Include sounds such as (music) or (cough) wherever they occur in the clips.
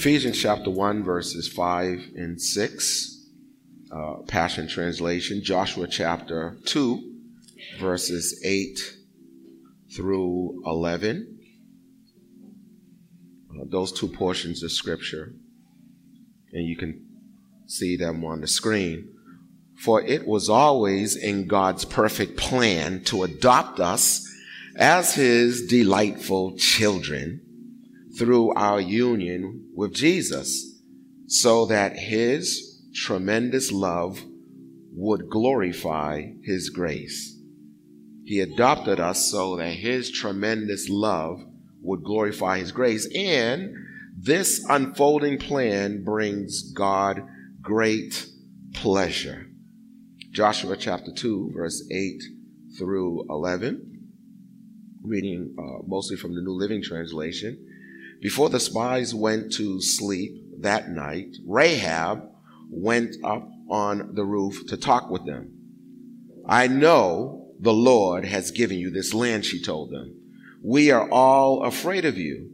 Ephesians chapter 1, verses 5 and 6, uh, Passion Translation. Joshua chapter 2, verses 8 through 11. Uh, those two portions of scripture. And you can see them on the screen. For it was always in God's perfect plan to adopt us as his delightful children through our union with Jesus, so that his tremendous love would glorify his grace. He adopted us so that his tremendous love would glorify his grace. And this unfolding plan brings God great pleasure. Joshua chapter 2, verse 8 through 11, reading uh, mostly from the New Living Translation. Before the spies went to sleep that night, Rahab went up on the roof to talk with them. I know the Lord has given you this land, she told them. We are all afraid of you.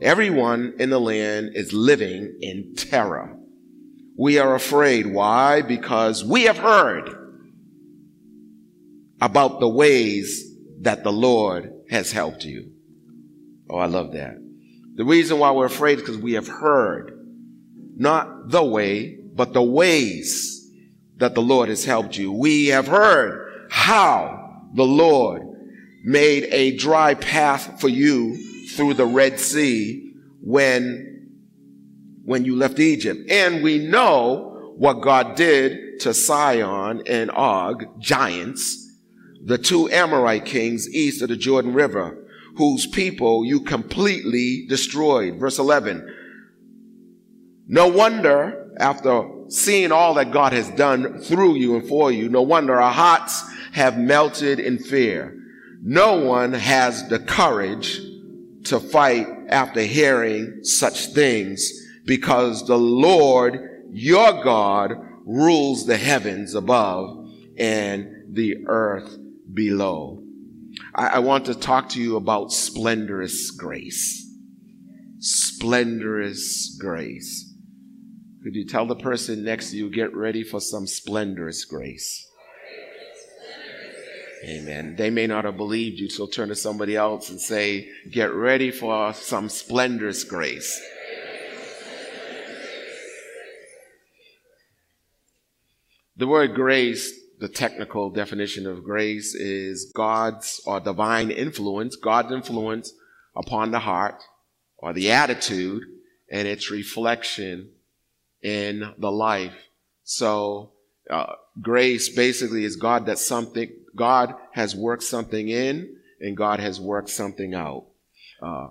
Everyone in the land is living in terror. We are afraid. Why? Because we have heard about the ways that the Lord has helped you. Oh, I love that. The reason why we're afraid is because we have heard not the way, but the ways that the Lord has helped you. We have heard how the Lord made a dry path for you through the Red Sea when, when you left Egypt. And we know what God did to Sihon and Og, giants, the two Amorite kings east of the Jordan River, whose people you completely destroyed. Verse 11. No wonder, after seeing all that God has done through you and for you, no wonder our hearts have melted in fear. No one has the courage to fight after hearing such things because the Lord, your God, rules the heavens above and the earth below. I, I want to talk to you about splendorous grace. Splendorous grace. Could you tell the person next to you, get ready for some splendorous grace? Amen. They may not have believed you, so turn to somebody else and say, get ready for some splendorous grace. The word grace, the technical definition of grace is God's or divine influence, God's influence upon the heart or the attitude and its reflection in the life. So, uh, grace basically is God that something, God has worked something in and God has worked something out. Uh,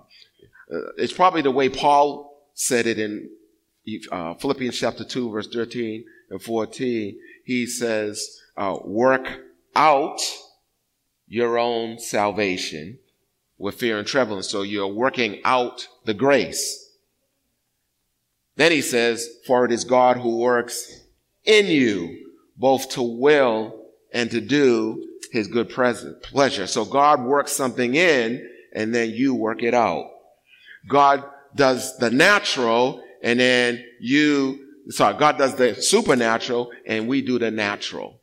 uh, it's probably the way Paul said it in uh, Philippians chapter 2, verse 13 and 14. He says, uh, work out your own salvation with fear and trembling. So you're working out the grace. Then he says, for it is God who works in you both to will and to do his good present pleasure. So God works something in and then you work it out. God does the natural and then you, sorry, God does the supernatural and we do the natural.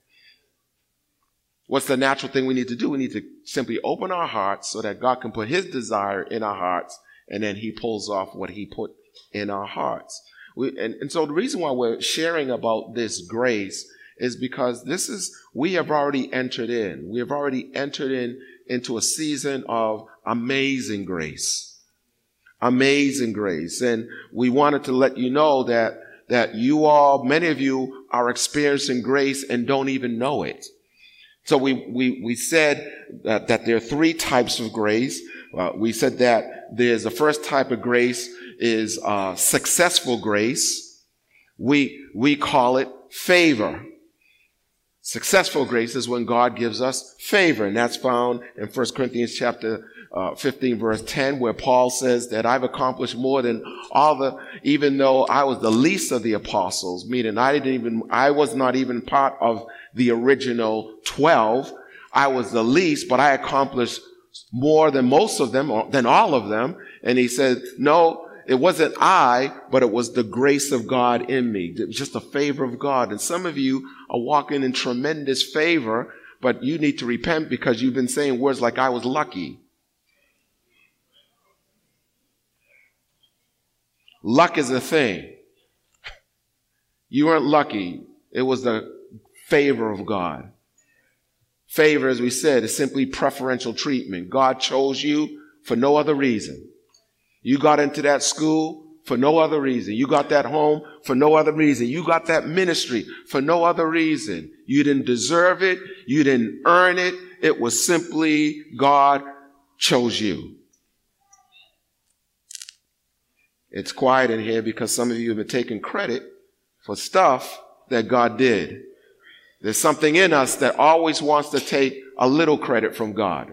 What's the natural thing we need to do? We need to simply open our hearts so that God can put his desire in our hearts and then he pulls off what he put in our hearts. We, and, and so the reason why we're sharing about this grace is because this is, we have already entered in. We have already entered in into a season of amazing grace. Amazing grace. And we wanted to let you know that, that you all, many of you are experiencing grace and don't even know it. So we, we, we said that, that there are three types of grace. Uh, we said that there's the first type of grace is uh, successful grace. We we call it favor. Successful grace is when God gives us favor, and that's found in 1 Corinthians chapter uh, 15 verse 10 where Paul says that I've accomplished more than all the, even though I was the least of the apostles, meaning I didn't even, I was not even part of the original 12. I was the least, but I accomplished more than most of them, or than all of them. And he said, no, it wasn't I, but it was the grace of God in me. Just the favor of God. And some of you are walking in tremendous favor, but you need to repent because you've been saying words like I was lucky. Luck is a thing. You weren't lucky. It was the favor of God. Favor, as we said, is simply preferential treatment. God chose you for no other reason. You got into that school for no other reason. You got that home for no other reason. You got that ministry for no other reason. You didn't deserve it. You didn't earn it. It was simply God chose you. It's quiet in here because some of you have been taking credit for stuff that God did. There's something in us that always wants to take a little credit from God.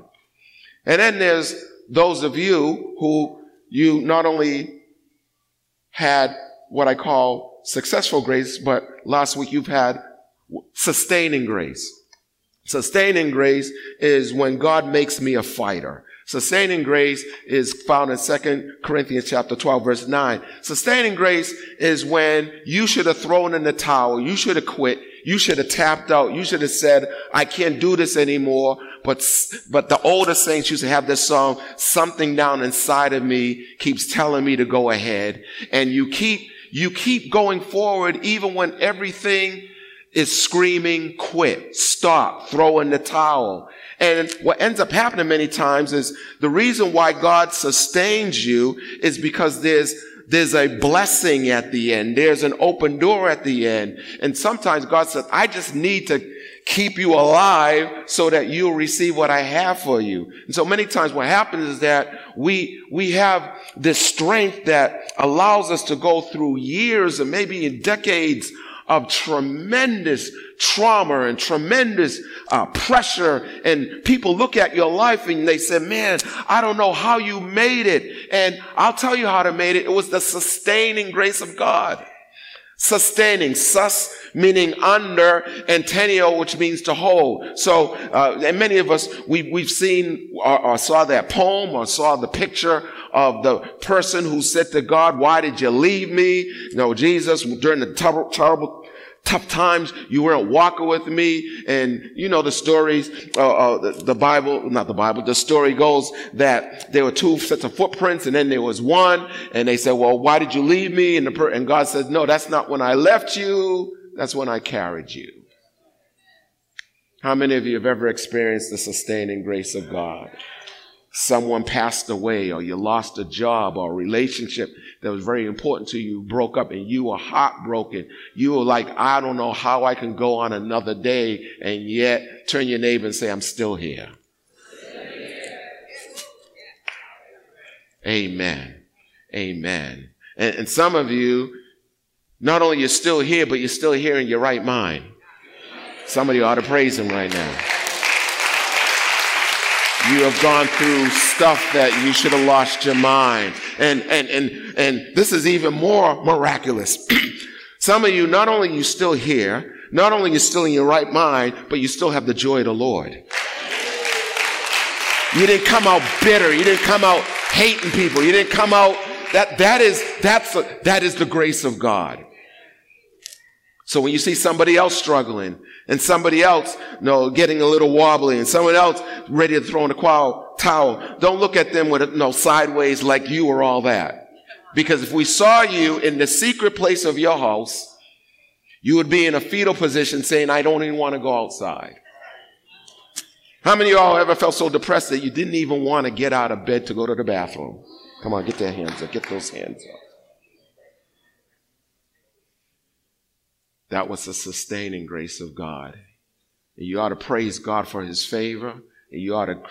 And then there's those of you who you not only had what I call successful grace, but last week you've had sustaining grace. Sustaining grace is when God makes me a fighter. Sustaining grace is found in 2 Corinthians chapter 12 verse 9. Sustaining grace is when you should have thrown in the towel. You should have quit. You should have tapped out. You should have said, I can't do this anymore. But, but the older saints used to have this song, something down inside of me keeps telling me to go ahead. And you keep, you keep going forward even when everything is screaming, quit, stop, throw in the towel. And what ends up happening many times is the reason why God sustains you is because there's there's a blessing at the end. There's an open door at the end. And sometimes God says, I just need to keep you alive so that you'll receive what I have for you. And so many times what happens is that we, we have this strength that allows us to go through years and maybe in decades of tremendous trauma and tremendous uh, pressure. And people look at your life and they say man i don't know how you made it. And i'll tell you how to made it. It was the sustaining grace of god. Sustaining sus meaning under and tenio which means to hold. So uh, and many of us we, we've seen or, or saw that poem or saw the picture of the person who said to God, why did you leave me? You know, Jesus, during the terrible, terrible tough times you weren't walking with me. And you know the stories uh, uh, the, the, bible not the bible the story goes that there were two sets of footprints and then there was one. And they said well why did you leave me? And, the, and god says no that's not when i left you. That's when i carried you. How many of you have ever experienced the sustaining grace of god someone passed away or you lost a job or a relationship that was very important to you broke up and you were heartbroken. You were like, I don't know how I can go on another day and yet turn your neighbor and say, I'm still here. Amen. Amen. And, and some of you, not only you're still here, but you're still here in your right mind. Somebody ought to praise him right now. You have gone through stuff that you should have lost your mind. And, and, and, and this is even more miraculous. (clears throat) Some of you, not only you still here, not only you're still in your right mind, but you still have the joy of the Lord. You didn't come out bitter. You didn't come out hating people. You didn't come out, that, that is, that's, a, that is the grace of God. So when you see somebody else struggling and somebody else, you know, getting a little wobbly and someone else ready to throw in the towel, don't look at them with, you know, sideways like you or all that. Because if we saw you in the secret place of your house, you would be in a fetal position saying, I don't even want to go outside. How many of y'all ever felt so depressed that you didn't even want to get out of bed to go to the bathroom? Come on, get their hands up. Get those hands up. That was the sustaining grace of God. And you ought to praise God for his favor. And you ought to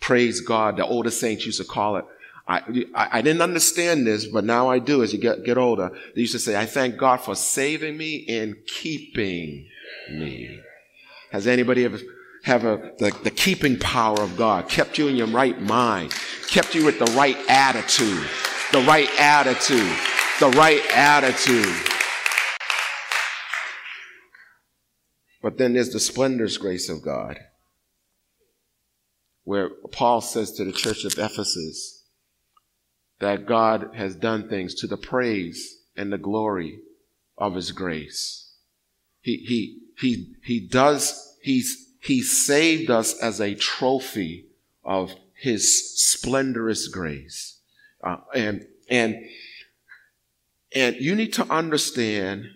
praise God. The older saints used to call it. I, I, I didn't understand this, but now I do as you get, get older. They used to say, I thank God for saving me and keeping me. Has anybody ever have a, the, the keeping power of God, kept you in your right mind, kept you with the right attitude, the right attitude, the right attitude. But then there's the splendorous grace of God, where Paul says to the church of Ephesus that God has done things to the praise and the glory of his grace. He, he, he, he does, he's he saved us as a trophy of his splendorous grace. Uh, and, and, and you need to understand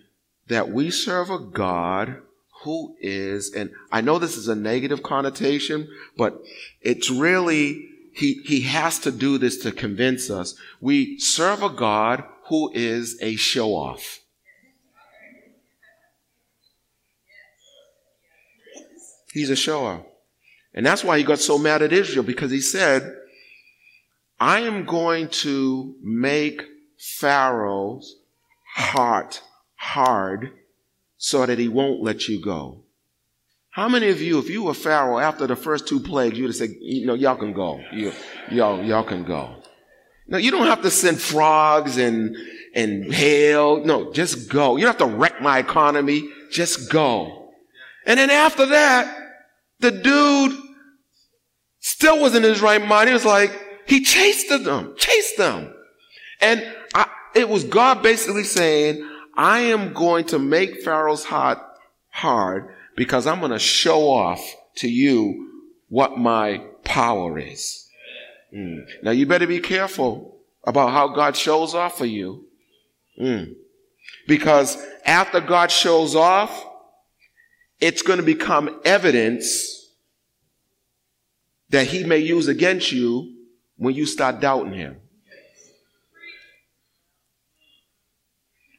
that we serve a God who is, and I know this is a negative connotation, but it's really, he, he has to do this to convince us. We serve a God who is a show off. He's a shower. And that's why he got so mad at Israel because he said, I am going to make Pharaoh's heart hard so that he won't let you go. How many of you, if you were Pharaoh after the first two plagues, you would have said, you know, y'all can go. You, y'all, y'all can go. No, you don't have to send frogs and, and hail. No, just go. You don't have to wreck my economy. Just go. And then after that, the dude still was in his right mind. He was like, he chased them, chased them. And I, it was God basically saying, I am going to make Pharaoh's heart hard because I'm going to show off to you what my power is. Mm. Now you better be careful about how God shows off for you. Mm. Because after God shows off, it's going to become evidence that he may use against you when you start doubting him.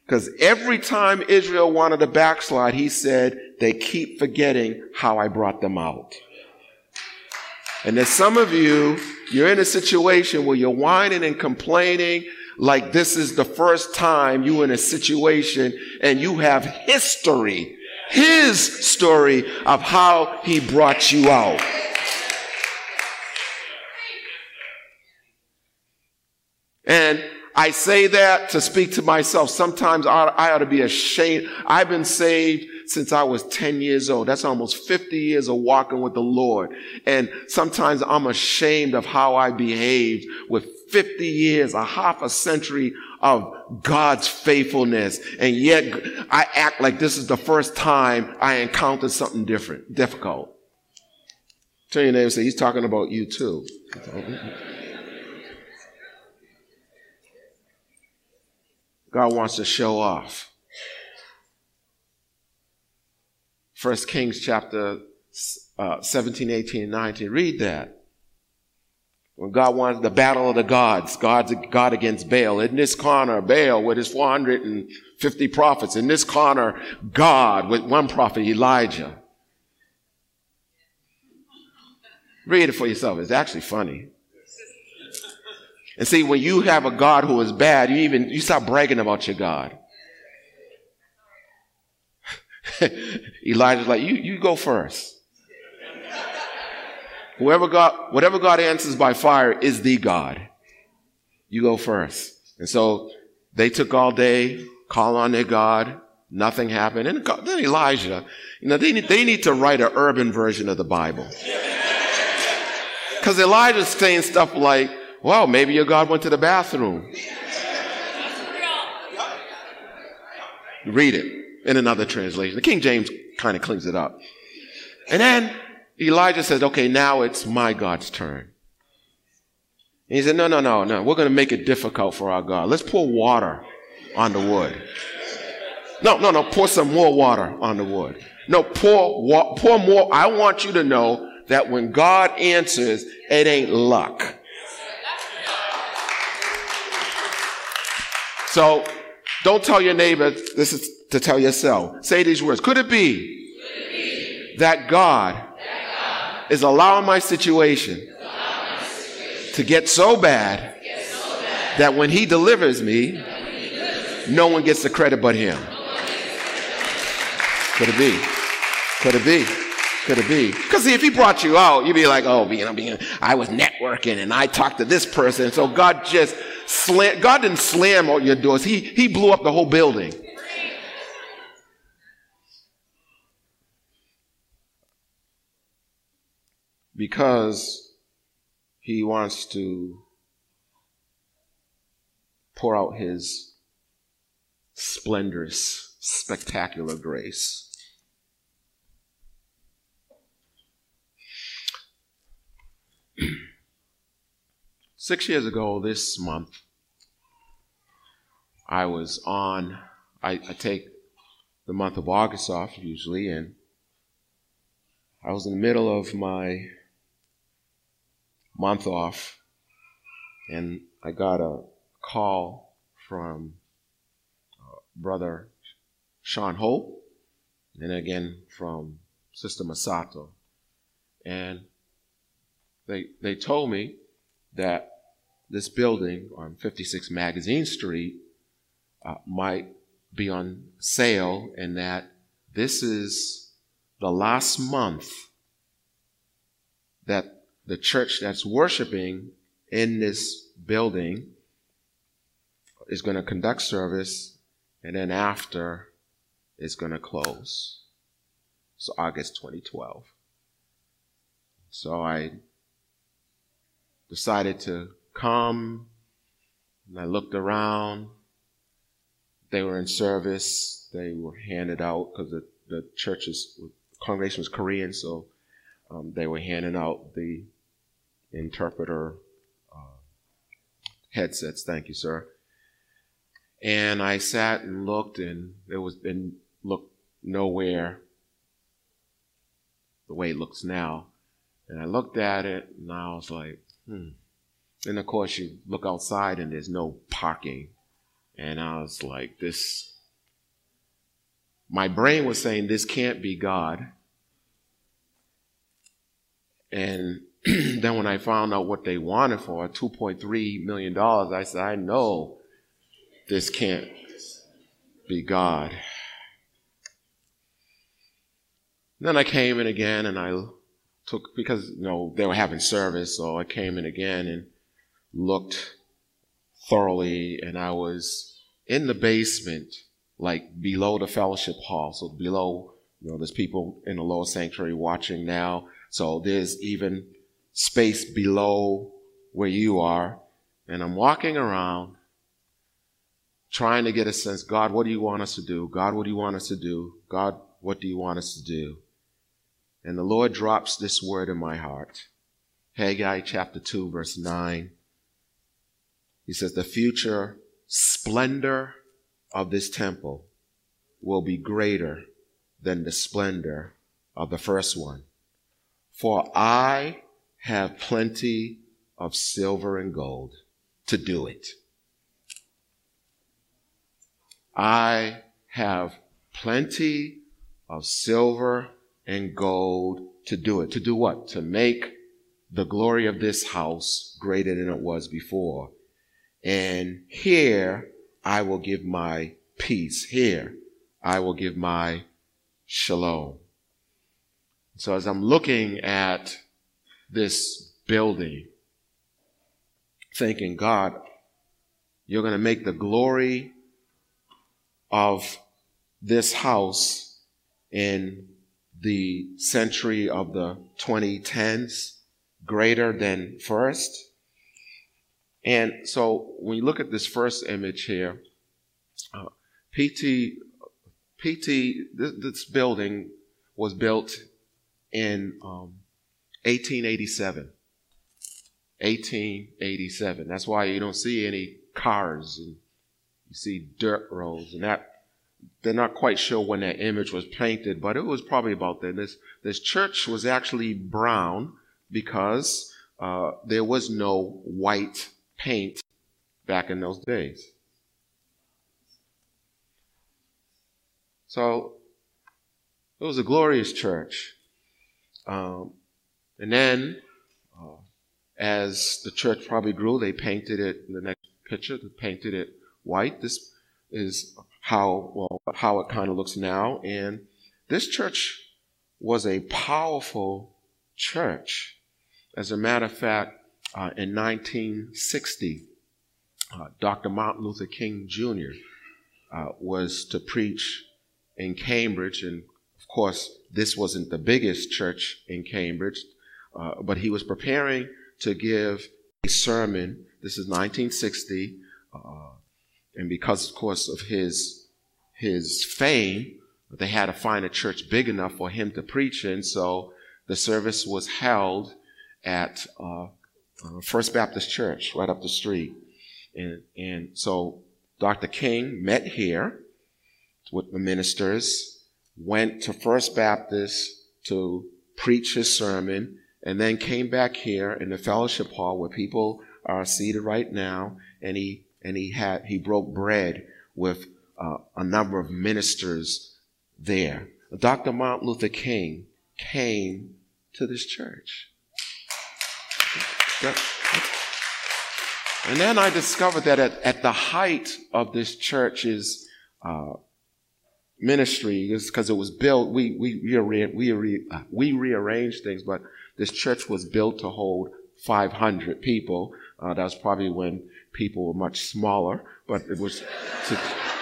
Because every time Israel wanted to backslide, he said, they keep forgetting how I brought them out. And there's some of you, you're in a situation where you're whining and complaining like this is the first time you're in a situation and you have history his story of how he brought you out. And I say that to speak to myself. Sometimes I, I, ought to be ashamed. I've been saved since I was 10 years old. That's almost 50 years of walking with the Lord. And sometimes I'm ashamed of how I behaved with 50 years, a half a century of God's faithfulness. And yet I act like this is the first time I encountered something different, difficult. Tell your neighbor, say, he's talking about you too. God wants to show off. First Kings chapter uh, 17, 18, and 19. Read that. When God wanted the battle of the gods, God's God against Baal. In this corner, Baal with his 450 prophets. In this corner, God with one prophet, Elijah. Read it for yourself. It's actually funny. And see, when you have a God who is bad, you even, you stop bragging about your God. (laughs) Elijah's like, you, you go first. Whoever God, whatever God answers by fire is the God. You go first. And so they took all day, call on their God. Nothing happened. And then Elijah, you know, they need, they need to write an urban version of the Bible. (laughs) Because Elijah's saying stuff like, well, maybe your God went to the bathroom. Read it in another translation. The King James kind of cleans it up. And then Elijah says, okay, now it's my God's turn. And he said, no, no, no, no. We're going to make it difficult for our God. Let's pour water on the wood. No, no, no. Pour some more water on the wood. No, pour, wa- pour more. I want you to know that when God answers, it ain't luck. So don't tell your neighbor, this is to tell yourself. Say these words. Could it be, Could it be that God is allowing my situation to get so bad that when he delivers me, no one gets the credit but him. Could it be? Could it be? Could it be? Because if he brought you out, you'd be like, oh, being, being, I was networking and I talked to this person. So God just slam, God didn't slam all your doors. He, he blew up the whole building. Because he wants to pour out his splendorous, spectacular grace. (clears throat) Six years ago this month, I was on, I, I, take the month of August off usually, and I was in the middle of my month off, and I got a call from uh, Brother Sean Hope, and again from Sister Masato. And they, they told me that this building on 56 Magazine Street uh, might be on sale and that this is the last month that the church that's worshiping in this building is going to conduct service and then after it's going to close. So August 2012. So I decided to come and I looked around. They were in service. They were handed out because the, the church's congregation was Korean, so um, they were handing out the interpreter uh, headsets. Thank you, sir. And I sat and looked, and there was and looked nowhere the way it looks now. And I looked at it, and I was like, hmm. And of course, you look outside, and there's no parking. And I was like, this. My brain was saying, this can't be God. And (clears throat) then when I found out what they wanted for $2.3 million, I said, I know this can't be God. Then I came in again and I took, because, you know, they were having service, so I came in again and looked thoroughly and I was in the basement, like below the fellowship hall. So below, you know, there's people in the lower sanctuary watching now. So there's even space below where you are. And I'm walking around trying to get a sense God, what do you want us to do? God, what do you want us to do? God, what do you want us to do? And the Lord drops this word in my heart Haggai chapter 2, verse 9. He says, The future splendor of this temple will be greater than the splendor of the first one. For I have plenty of silver and gold to do it. I have plenty of silver and gold to do it. To do what? To make the glory of this house greater than it was before. And here I will give my peace. Here I will give my shalom. So as I'm looking at this building, thinking, God, you're going to make the glory of this house in the century of the 2010s greater than first. And so when you look at this first image here, uh, PT, PT, this, this, building was built in um, 1887. 1887. That's why you don't see any cars and you see dirt roads and that. They're not quite sure when that image was painted, but it was probably about then. This this church was actually brown because uh, there was no white paint back in those days. So it was a glorious church. Um, and then uh, as the church probably grew, they painted it in the next picture, they painted it white. This is how well how it kind of looks now. And this church was a powerful church. As a matter of fact, uh, in 1960, uh, Dr. Martin Luther King Jr. Uh, was to preach in Cambridge, and of course, this wasn't the biggest church in Cambridge, uh, but he was preparing to give a sermon. This is 1960, uh, and because, of course, of his his fame, they had to find a church big enough for him to preach in. So the service was held at uh, First Baptist Church right up the street, and and so Dr. King met here with the ministers, went to First Baptist to preach his sermon, and then came back here in the fellowship hall where people are seated right now, and he and he had he broke bread with uh, a number of ministers there. Dr. Martin Luther King came to this church. And then I discovered that at, at the height of this church's uh, ministry, because it was built, we, we, we, we, uh, we rearranged things, but this church was built to hold 500 people. Uh, that was probably when people were much smaller, but it was to,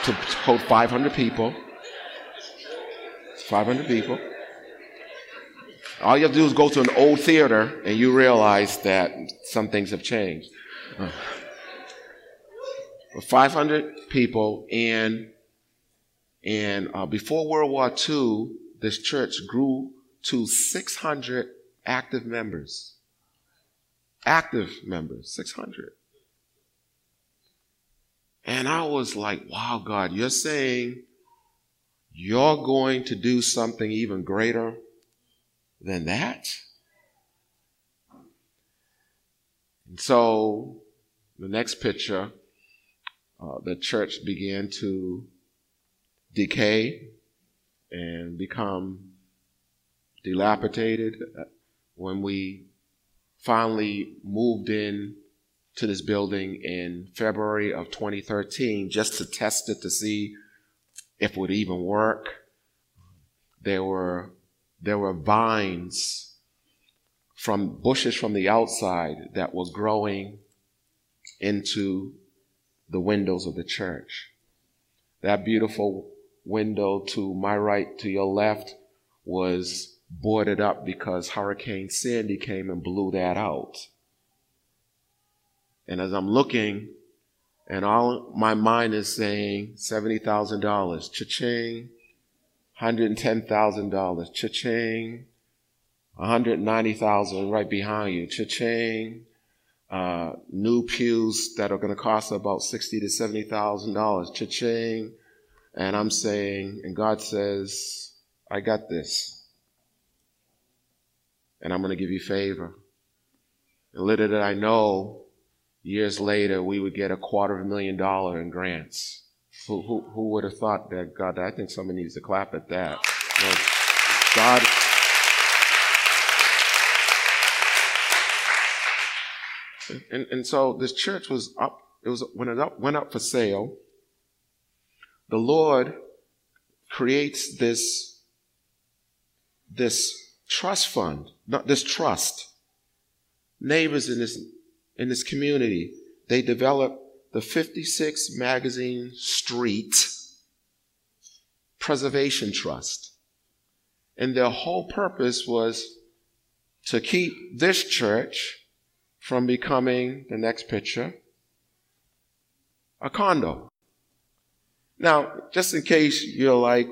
to hold 500 people. 500 people. All you have to do is go to an old theater and you realize that some things have changed. Uh, 500 people, and and uh, before World War II, this church grew to 600 active members. Active members, 600. And I was like, wow, God, you're saying you're going to do something even greater than that? And so the next picture, uh, the church began to decay and become dilapidated when we finally moved in to this building in February of 2013 just to test it to see if it would even work. There were there were vines from bushes from the outside that were growing into the windows of the church. That beautiful window to my right, to your left, was boarded up because Hurricane Sandy came and blew that out. And as I'm looking, and all my mind is saying $70,000, cha-ching, $110,000, cha-ching, 190,000 right behind you, cha-ching, uh, new pews that are going to cost about sixty to seventy thousand dollars, cha-ching, and I'm saying, and God says, I got this, and I'm going to give you favor. And little did I know years later we would get a quarter of a million dollar in grants. Who, who, who would have thought that God, I think somebody needs to clap at that. God. And, and so this church was up, it was when it up, went up for sale, the Lord creates this, this trust fund, not this trust. Neighbors in this in this community, they developed the 56 Magazine Street Preservation Trust. And their whole purpose was to keep this church from becoming, the next picture, a condo. Now, just in case you're like,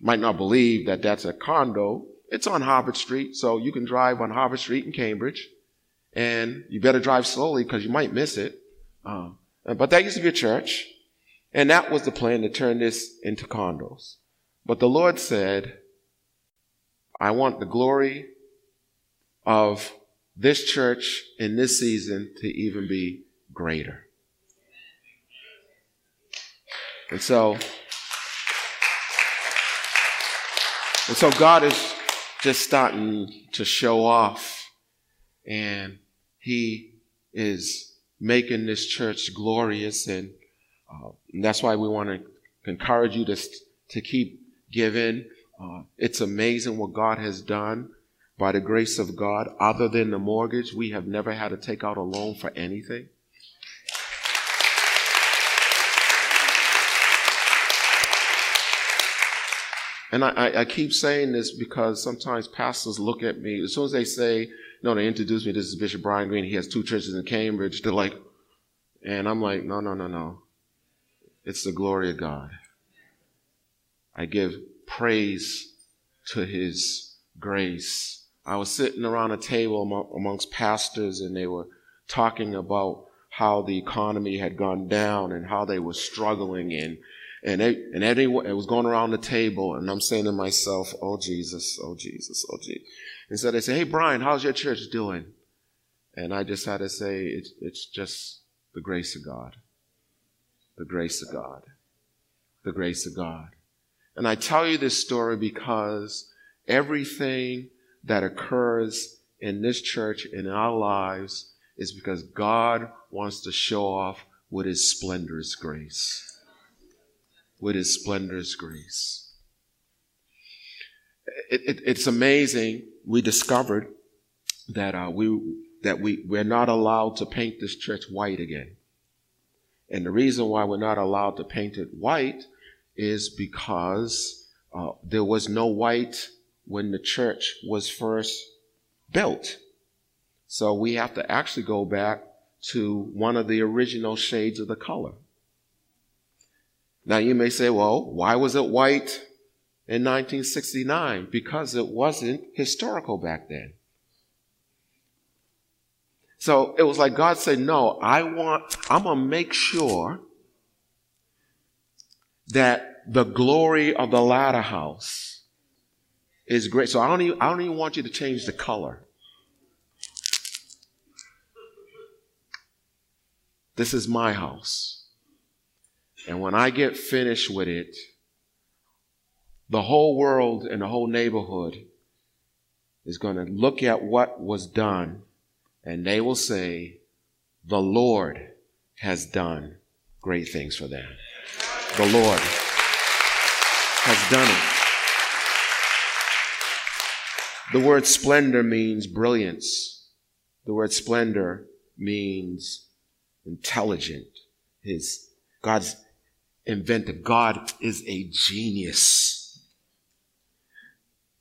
might not believe that that's a condo, it's on Harvard Street, so you can drive on Harvard Street in Cambridge and you better drive slowly because you might miss it. Uh, but that used to be a church, and that was the plan to turn this into condos. But the Lord said, I want the glory of this church in this season to even be greater. And so, and so God is just starting to show off and He is making this church glorious. And, uh, and that's why we want to encourage you to, to keep giving. Uh, it's amazing what God has done by the grace of God. Other than the mortgage, we have never had to take out a loan for anything. And I, I, keep saying this because sometimes pastors look at me, as soon as they say, know, they introduce me, this is Bishop Brian Green, he has two churches in Cambridge, they're like, and I'm like, no, no, no, no. It's the glory of God. I give praise to his grace. I was sitting around a table amongst pastors and they were talking about how the economy had gone down and how they were struggling and and and it was going around the table, and I'm saying to myself, "Oh Jesus, oh Jesus, oh Jesus." And so they say, "Hey Brian, how's your church doing?" And I just had to say, "It's it's just the grace of God, the grace of God, the grace of God." And I tell you this story because everything that occurs in this church and in our lives is because God wants to show off with His splendorous grace with his splendorous grace. It, it, it's amazing. We discovered that uh, we that we we're not allowed to paint this church white again, and the reason why we're not allowed to paint it white is because uh, there was no white when the church was first built. So we have to actually go back to one of the original shades of the color. Now you may say, well, why was it white in 1969? Because it wasn't historical back then. So it was like God said, no, I want, I'm going to make sure that the glory of the latter house is great. So I don't even, I don't even want you to change the color. This is my house. And when I get finished with it, the whole world and the whole neighborhood is going to look at what was done and they will say, The Lord has done great things for them. The Lord has done it. The word splendor means brilliance. The word splendor means intelligent. His God's inventive. God is a genius.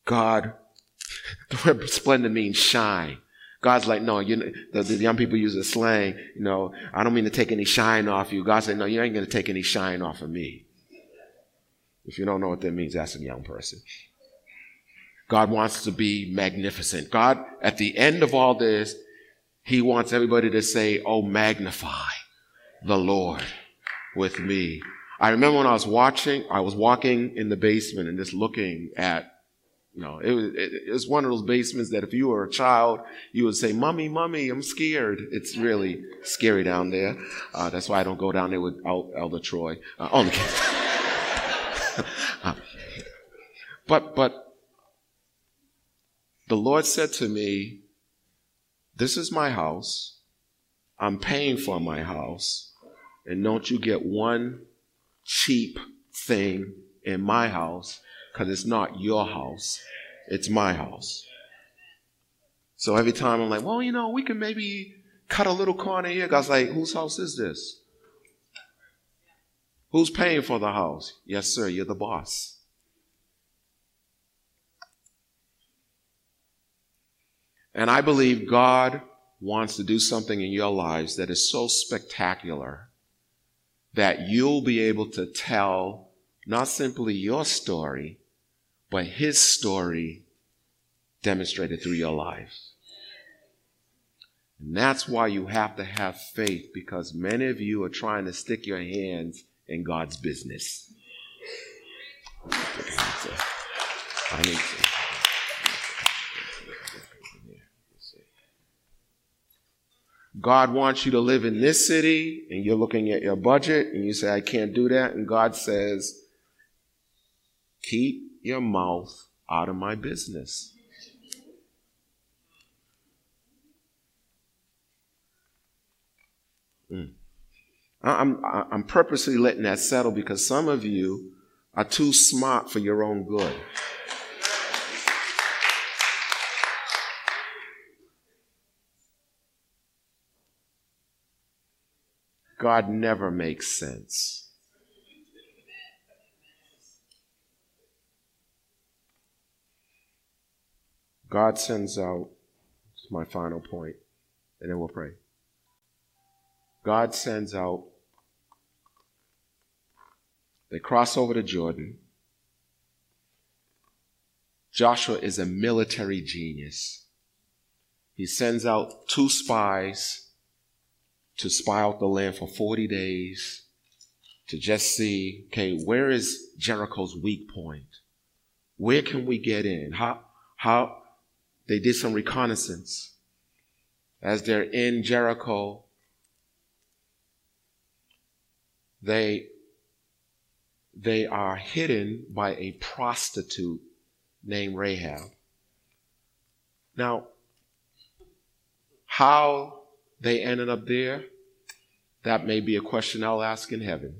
God, (laughs) the word splendid means shine. God's like, no, you know, the, the, young people use a slang, you know, I don't mean to take any shine off you. God said, no, you ain't going to take any shine off of me. If you don't know what that means, ask a young person. God wants to be magnificent. God, at the end of all this, He wants everybody to say, oh, magnify the Lord with me I remember when I was watching, I was walking in the basement and just looking at, you know, it was, it, it was one of those basements that if you were a child, you would say, Mummy, Mummy, I'm scared. It's really scary down there. Uh, that's why I don't go down there with Elder Troy. Uh, only (laughs) uh, but, but the Lord said to me, This is my house. I'm paying for my house. And don't you get one cheap thing in my house because it's not your house, it's my house. So every time I'm like, well, you know, we can maybe cut a little corner here. God's like, whose house is this? Who's paying for the house? Yes, sir, you're the boss. And I believe God wants to do something in your lives that is so spectacular that you'll be able to tell not simply your story, but his story demonstrated through your life. And that's why you have to have faith because many of you are trying to stick your hands in God's business. I need to. God wants you to live in this city and you're looking at your budget and you say, I can't do that. And God says, keep your mouth out of my business. Mm. I'm, I'm purposely letting that settle because some of you are too smart for your own good. God never makes sense. God sends out, my final point, and then we'll pray. God sends out, they cross over to Jordan. Joshua is a military genius. He sends out two spies to spy out the land for 40 days to just see, okay, where is Jericho's weak point? Where can we get in? How, how, they did some reconnaissance. As they're in Jericho, they, they are hidden by a prostitute named Rahab. Now, how they ended up there? That may be a question I'll ask in heaven.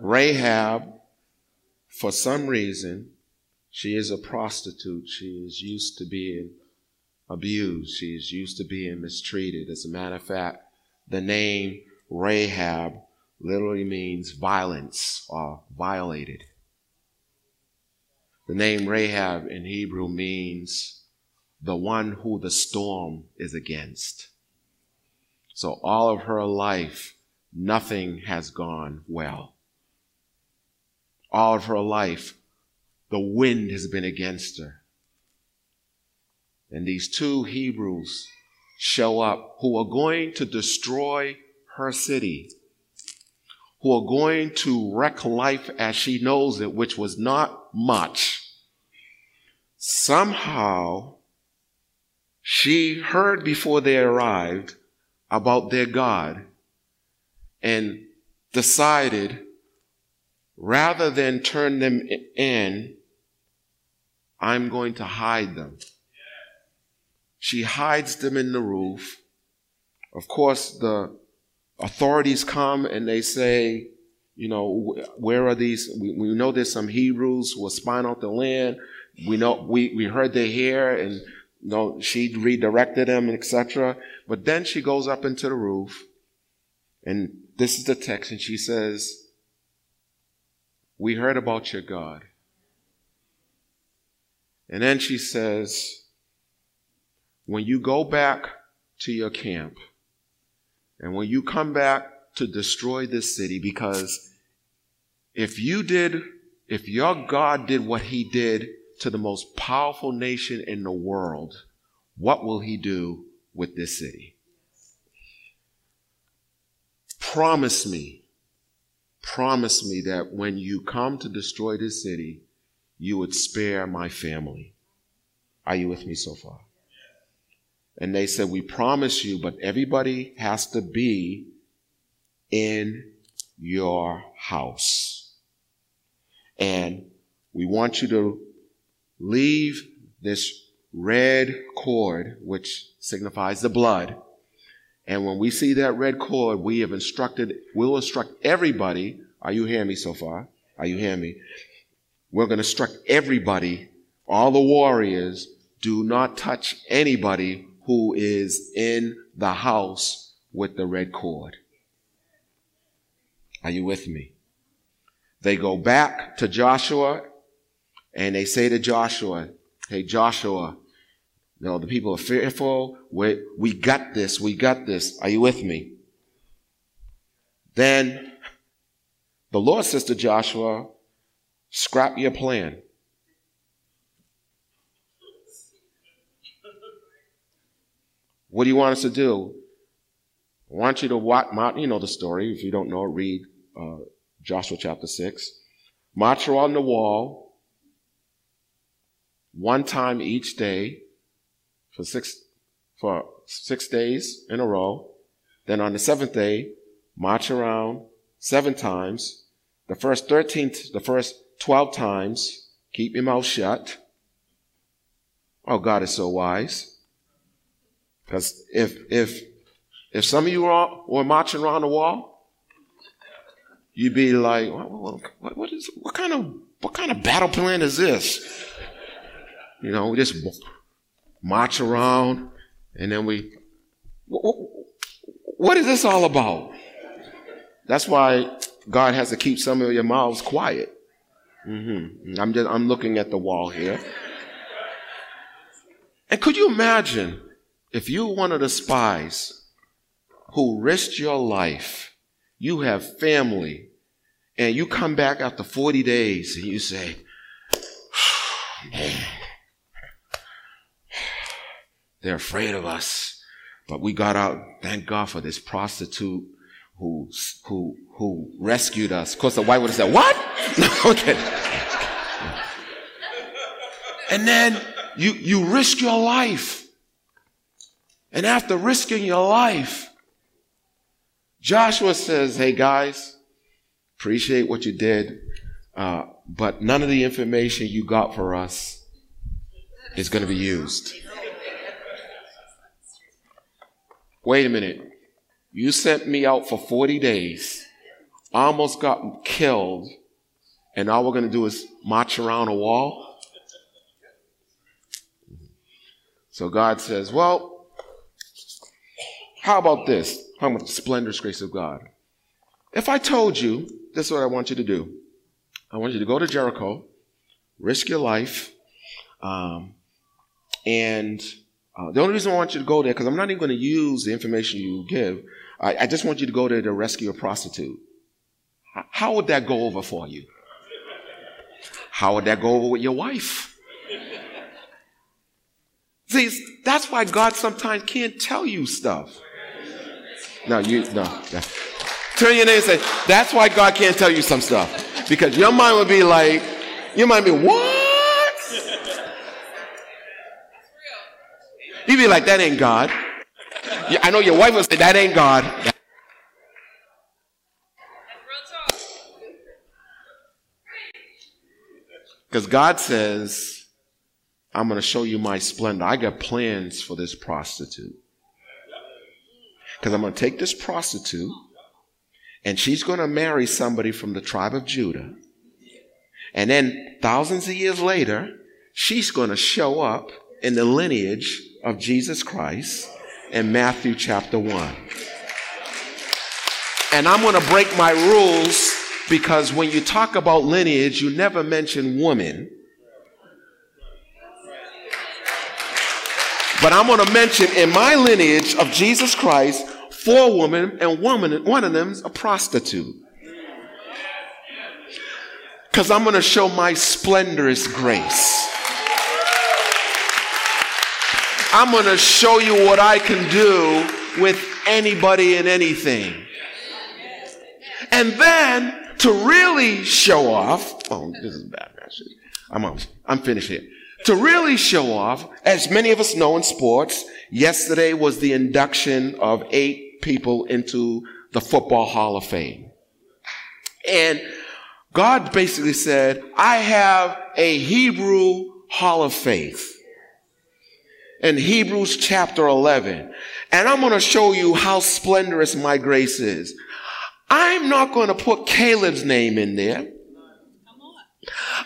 Rahab, for some reason, she is a prostitute. She is used to being abused. She is used to being mistreated. As a matter of fact, the name Rahab literally means violence or violated. The name Rahab in Hebrew means the one who the storm is against. So all of her life, nothing has gone well. All of her life, the wind has been against her. And these two Hebrews show up who are going to destroy her city, who are going to wreck life as she knows it, which was not much. Somehow, she heard before they arrived about their God and decided rather than turn them in, I'm going to hide them. She hides them in the roof. Of course, the authorities come and they say, you know, where are these? We, we know there's some Hebrews who are spying out the land. We know, we, we heard they're here and no, she redirected them, etc. But then she goes up into the roof, and this is the text, and she says, We heard about your God. And then she says, When you go back to your camp, and when you come back to destroy this city, because if you did, if your God did what he did to the most powerful nation in the world, what will he do with this city? Promise me, promise me that when you come to destroy this city, you would spare my family. Are you with me so far? And they said, We promise you, but everybody has to be in your house. And we want you to leave this red cord, which signifies the blood. And when we see that red cord, we have instructed, we'll instruct everybody. Are you hearing me so far? Are you hearing me? We're going to instruct everybody, all the warriors, do not touch anybody who is in the house with the red cord. Are you with me? They go back to Joshua and they say to Joshua, Hey, Joshua, you know, the people are fearful. We, we got this. We got this. Are you with me? Then the Lord says to Joshua, scrap your plan. What do you want us to do? I want you to watch, you know the story. If you don't know, read uh, Joshua chapter 6. March around the wall one time each day for six, for six days in a row. Then on the seventh day, march around seven times. The first 13th, the first 12 times, keep your mouth shut. Oh, God is so wise. Because if if if some of you were, were marching around the wall, you'd be like, what, what, is what kind of what kind of battle plan is this? You know, we just march around and then we what what is this all about? That's why God has to keep some of your mouths quiet. Mm-hmm. I'm just I'm looking at the wall here. And could you imagine if you one of the spies who risked your life, you have family, and you come back after 40 days and you say, (sighs) man, they're afraid of us. But we got out. Thank God for this prostitute who who who rescued us. Of course, the white would have said, "What?" Okay. And then you you risk your life, and after risking your life, Joshua says, "Hey guys, appreciate what you did, uh, but none of the information you got for us is going to be used." Wait a minute. You sent me out for 40 days. I almost got killed. And all we're going to do is march around a wall? So God says, well, how about this? How about the splendorous grace of God? If I told you, this is what I want you to do. I want you to go to Jericho, risk your life, um, and uh, the only reason I want you to go there, because I'm not even going to use the information you give, I, I, just want you to go there to rescue a prostitute. How, how would that go over for you? How would that go over with your wife? See, that's why God sometimes can't tell you stuff. No, you, no. Yeah. Turn your name and say, that's why God can't tell you some stuff. Because your mind would be like, your mind be, what? You'd be like, that ain't God. I know your wife would say, that ain't God. Because God says, I'm going to show you my splendor. I got plans for this prostitute. Because I'm going to take this prostitute and she's going to marry somebody from the tribe of Judah. And then thousands of years later, she's going to show up in the lineage of Jesus Christ in Matthew chapter 1. And I'm going to break my rules because when you talk about lineage, you never mention woman. But I'm going to mention in my lineage of Jesus Christ, four women, and woman, one of them is a prostitute. Because I'm going to show my splendorous grace. I'm going to show you what I can do with anybody and anything. And then to really show off, oh, this is bad. I'm, I'm finished here. To really show off, as many of us know in sports, yesterday was the induction of eight people into the Football Hall of Fame. And God basically said, I have a Hebrew Hall of Faith in Hebrews chapter 11. And I'm going to show you how splendorous my grace is. I'm not going to put Caleb's name in there.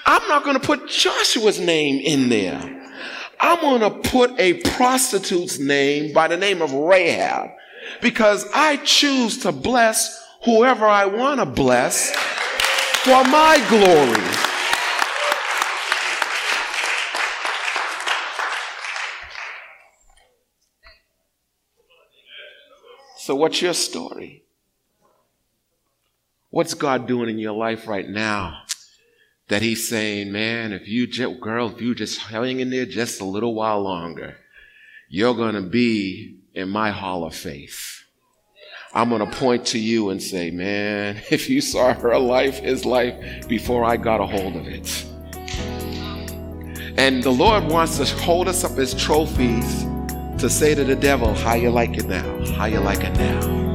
I'm not going to put Joshua's name in there. I'm going to put a prostitute's name by the name of Rahab because I choose to bless whoever I want to bless for my glory. So, what's your story? What's God doing in your life right now? That He's saying, man, if you just, girl, if you just hang in there just a little while longer, you're going to be in my hall of faith. I'm going to point to you and say, man, (laughs) if you saw her life, his life, before I got a hold of it. And the Lord wants to hold us up as trophies to say to the devil, how you like it now? How you like it now?